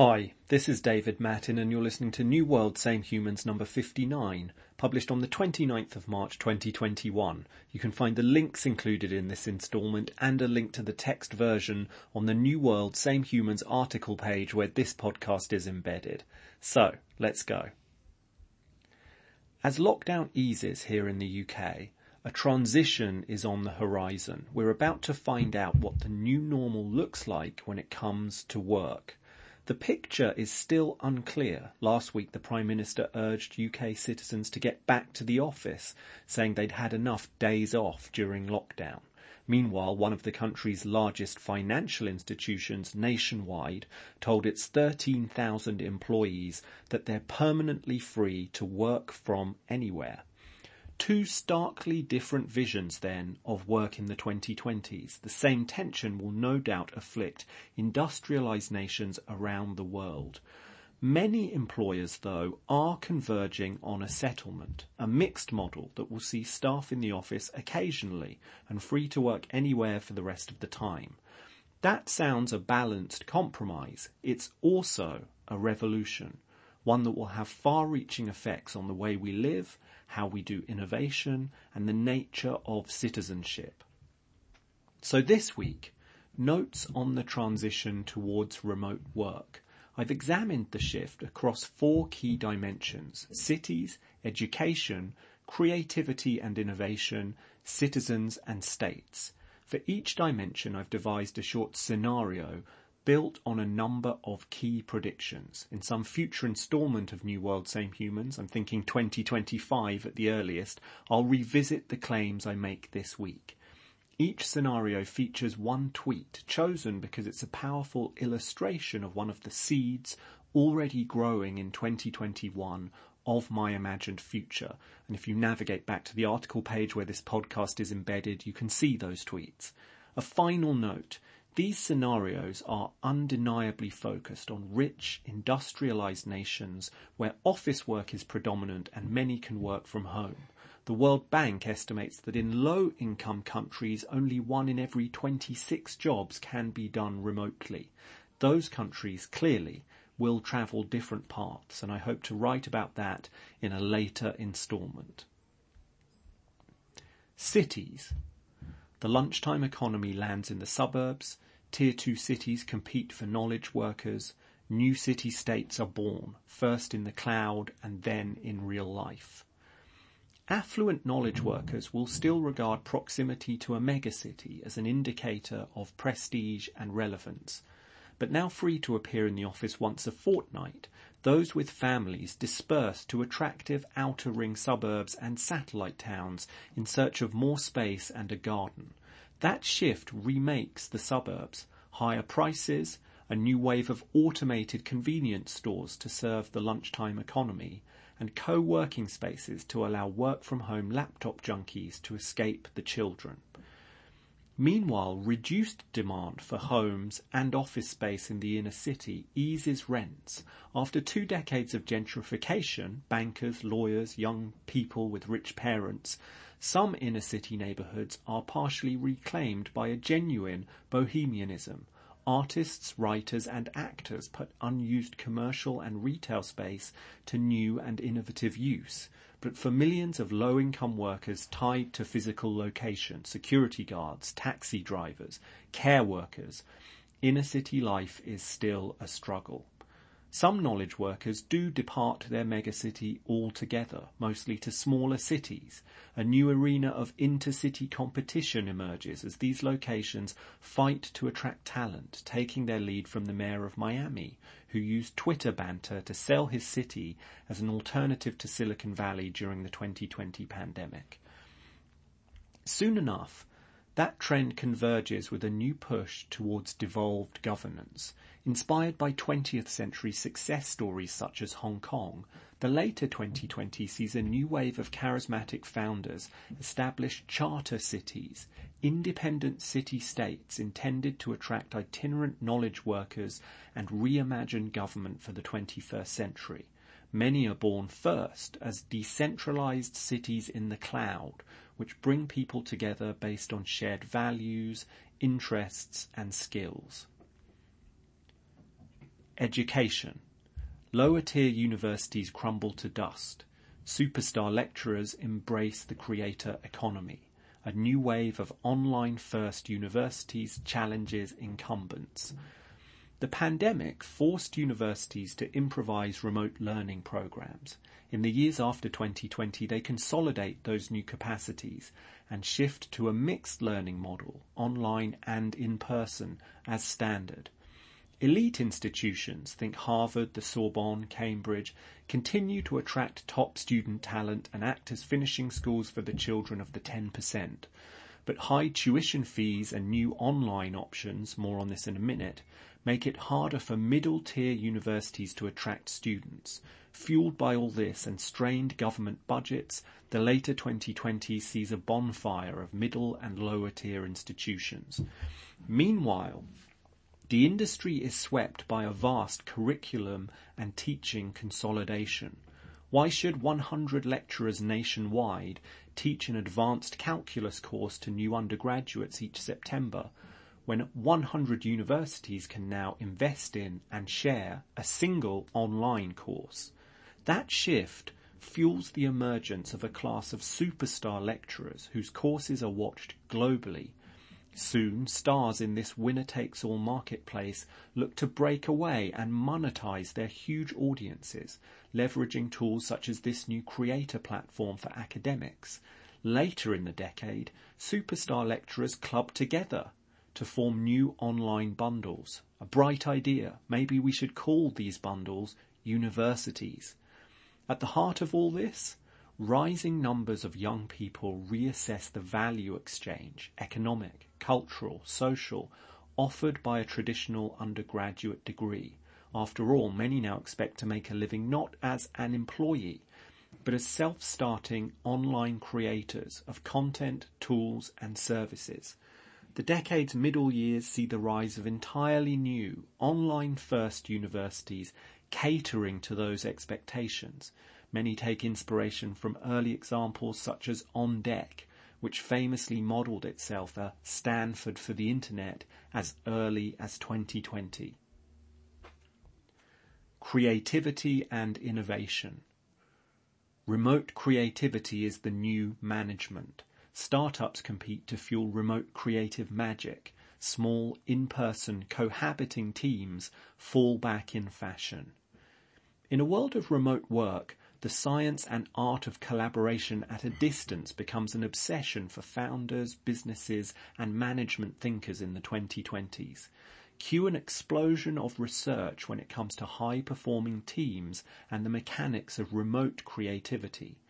Hi, this is David Mattin and you're listening to New World Same Humans number 59, published on the 29th of March 2021. You can find the links included in this instalment and a link to the text version on the New World Same Humans article page where this podcast is embedded. So, let's go. As lockdown eases here in the UK, a transition is on the horizon. We're about to find out what the new normal looks like when it comes to work. The picture is still unclear. Last week the Prime Minister urged UK citizens to get back to the office, saying they'd had enough days off during lockdown. Meanwhile, one of the country's largest financial institutions Nationwide told its 13,000 employees that they're permanently free to work from anywhere. Two starkly different visions then of work in the 2020s. The same tension will no doubt afflict industrialized nations around the world. Many employers, though, are converging on a settlement, a mixed model that will see staff in the office occasionally and free to work anywhere for the rest of the time. That sounds a balanced compromise. It's also a revolution, one that will have far-reaching effects on the way we live how we do innovation, and the nature of citizenship. So this week, notes on the transition towards remote work. I've examined the shift across four key dimensions, cities, education, creativity and innovation, citizens and states. For each dimension I've devised a short scenario built on a number of key predictions. In some future installment of New World Same Humans, I'm thinking 2025 at the earliest, I'll revisit the claims I make this week. Each scenario features one tweet chosen because it's a powerful illustration of one of the seeds already growing in 2021 of my imagined future. And if you navigate back to the article page where this podcast is embedded, you can see those tweets. A final note. These scenarios are undeniably focused on rich, industrialized nations where office work is predominant and many can work from home. The World Bank estimates that in low income countries only one in every 26 jobs can be done remotely. Those countries clearly will travel different paths and I hope to write about that in a later instalment. Cities. The lunchtime economy lands in the suburbs, Tier 2 cities compete for knowledge workers. New city states are born, first in the cloud and then in real life. Affluent knowledge workers will still regard proximity to a megacity as an indicator of prestige and relevance. But now free to appear in the office once a fortnight, those with families disperse to attractive outer ring suburbs and satellite towns in search of more space and a garden. That shift remakes the suburbs, higher prices, a new wave of automated convenience stores to serve the lunchtime economy, and co-working spaces to allow work from home laptop junkies to escape the children. Meanwhile, reduced demand for homes and office space in the inner city eases rents. After two decades of gentrification, bankers, lawyers, young people with rich parents, some inner city neighbourhoods are partially reclaimed by a genuine bohemianism. Artists, writers and actors put unused commercial and retail space to new and innovative use. But for millions of low-income workers tied to physical location, security guards, taxi drivers, care workers, inner city life is still a struggle. Some knowledge workers do depart their megacity altogether, mostly to smaller cities. A new arena of intercity competition emerges as these locations fight to attract talent, taking their lead from the mayor of Miami, who used Twitter banter to sell his city as an alternative to Silicon Valley during the 2020 pandemic. Soon enough, that trend converges with a new push towards devolved governance. Inspired by 20th century success stories such as Hong Kong, the later 2020 sees a new wave of charismatic founders establish charter cities, independent city-states intended to attract itinerant knowledge workers and reimagine government for the 21st century. Many are born first as decentralized cities in the cloud, which bring people together based on shared values, interests and skills. Education. Lower tier universities crumble to dust. Superstar lecturers embrace the creator economy. A new wave of online first universities challenges incumbents. The pandemic forced universities to improvise remote learning programs. In the years after 2020, they consolidate those new capacities and shift to a mixed learning model, online and in person, as standard. Elite institutions, think Harvard, the Sorbonne, Cambridge, continue to attract top student talent and act as finishing schools for the children of the 10%. But high tuition fees and new online options, more on this in a minute, make it harder for middle tier universities to attract students. Fueled by all this and strained government budgets, the later 2020 sees a bonfire of middle and lower tier institutions. Meanwhile, the industry is swept by a vast curriculum and teaching consolidation. Why should 100 lecturers nationwide teach an advanced calculus course to new undergraduates each September when 100 universities can now invest in and share a single online course? That shift fuels the emergence of a class of superstar lecturers whose courses are watched globally Soon, stars in this winner-takes-all marketplace look to break away and monetize their huge audiences, leveraging tools such as this new creator platform for academics. Later in the decade, superstar lecturers club together to form new online bundles. A bright idea. Maybe we should call these bundles universities. At the heart of all this, rising numbers of young people reassess the value exchange, economic, cultural, social, offered by a traditional undergraduate degree. After all, many now expect to make a living not as an employee, but as self-starting online creators of content, tools and services. The decade's middle years see the rise of entirely new, online-first universities catering to those expectations. Many take inspiration from early examples such as On Deck, which famously modelled itself a Stanford for the Internet as early as 2020. Creativity and innovation. Remote creativity is the new management. Startups compete to fuel remote creative magic. Small, in-person, cohabiting teams fall back in fashion. In a world of remote work, the science and art of collaboration at a distance becomes an obsession for founders, businesses, and management thinkers in the 2020s. Cue an explosion of research when it comes to high performing teams and the mechanics of remote creativity.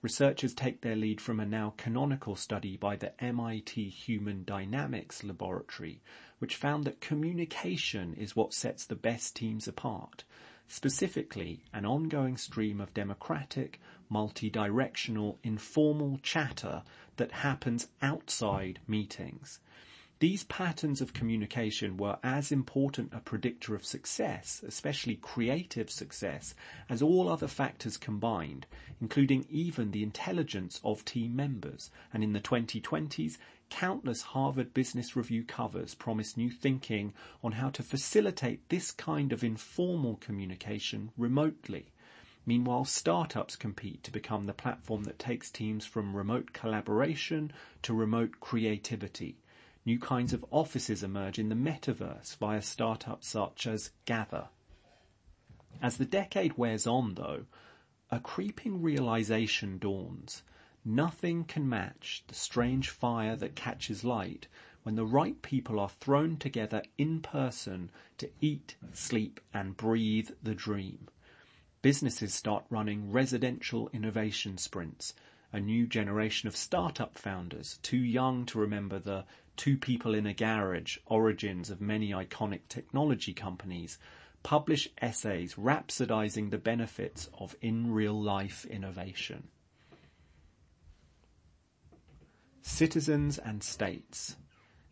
Researchers take their lead from a now canonical study by the MIT Human Dynamics Laboratory, which found that communication is what sets the best teams apart specifically an ongoing stream of democratic, multi-directional, informal chatter that happens outside meetings. These patterns of communication were as important a predictor of success, especially creative success, as all other factors combined, including even the intelligence of team members. And in the 2020s, countless Harvard Business Review covers promise new thinking on how to facilitate this kind of informal communication remotely. Meanwhile, startups compete to become the platform that takes teams from remote collaboration to remote creativity. New kinds of offices emerge in the metaverse via startups such as Gather. As the decade wears on, though, a creeping realization dawns Nothing can match the strange fire that catches light when the right people are thrown together in person to eat, sleep and breathe the dream. Businesses start running residential innovation sprints. A new generation of startup founders, too young to remember the two people in a garage origins of many iconic technology companies, publish essays rhapsodizing the benefits of in real life innovation. Citizens and states.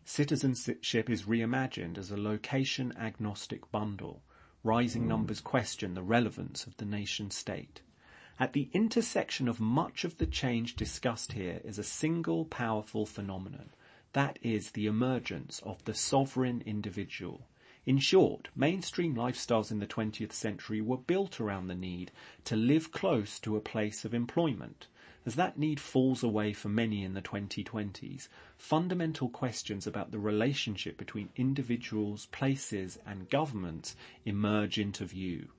Citizenship is reimagined as a location agnostic bundle. Rising hmm. numbers question the relevance of the nation state. At the intersection of much of the change discussed here is a single powerful phenomenon. That is the emergence of the sovereign individual. In short, mainstream lifestyles in the 20th century were built around the need to live close to a place of employment. As that need falls away for many in the 2020s, fundamental questions about the relationship between individuals, places, and governments emerge into view.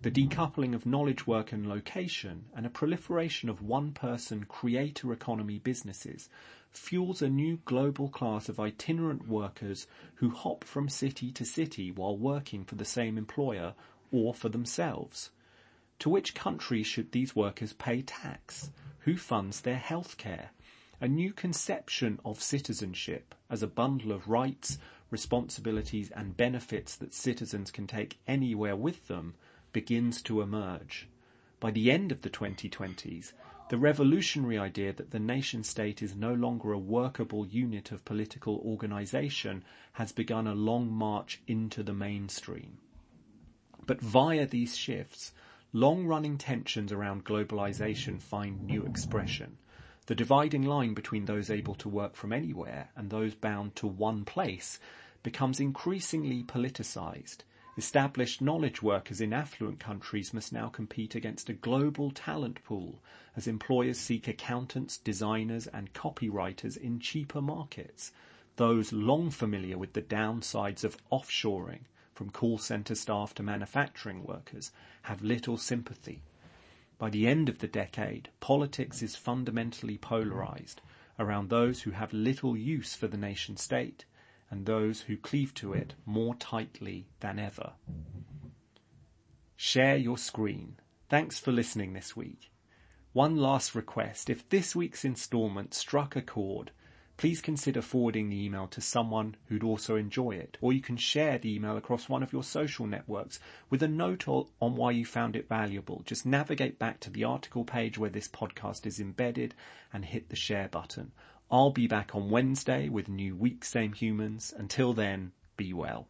The decoupling of knowledge work and location and a proliferation of one person creator economy businesses fuels a new global class of itinerant workers who hop from city to city while working for the same employer or for themselves. To which country should these workers pay tax? Who funds their health care? A new conception of citizenship as a bundle of rights, responsibilities and benefits that citizens can take anywhere with them begins to emerge. By the end of the 2020s, the revolutionary idea that the nation state is no longer a workable unit of political organisation has begun a long march into the mainstream. But via these shifts, long running tensions around globalisation find new expression. The dividing line between those able to work from anywhere and those bound to one place becomes increasingly politicised Established knowledge workers in affluent countries must now compete against a global talent pool as employers seek accountants, designers and copywriters in cheaper markets. Those long familiar with the downsides of offshoring, from call centre staff to manufacturing workers, have little sympathy. By the end of the decade, politics is fundamentally polarised around those who have little use for the nation state and those who cleave to it more tightly than ever. Share your screen. Thanks for listening this week. One last request. If this week's instalment struck a chord, please consider forwarding the email to someone who'd also enjoy it. Or you can share the email across one of your social networks with a note on why you found it valuable. Just navigate back to the article page where this podcast is embedded and hit the share button. I'll be back on Wednesday with new week, same humans. Until then, be well.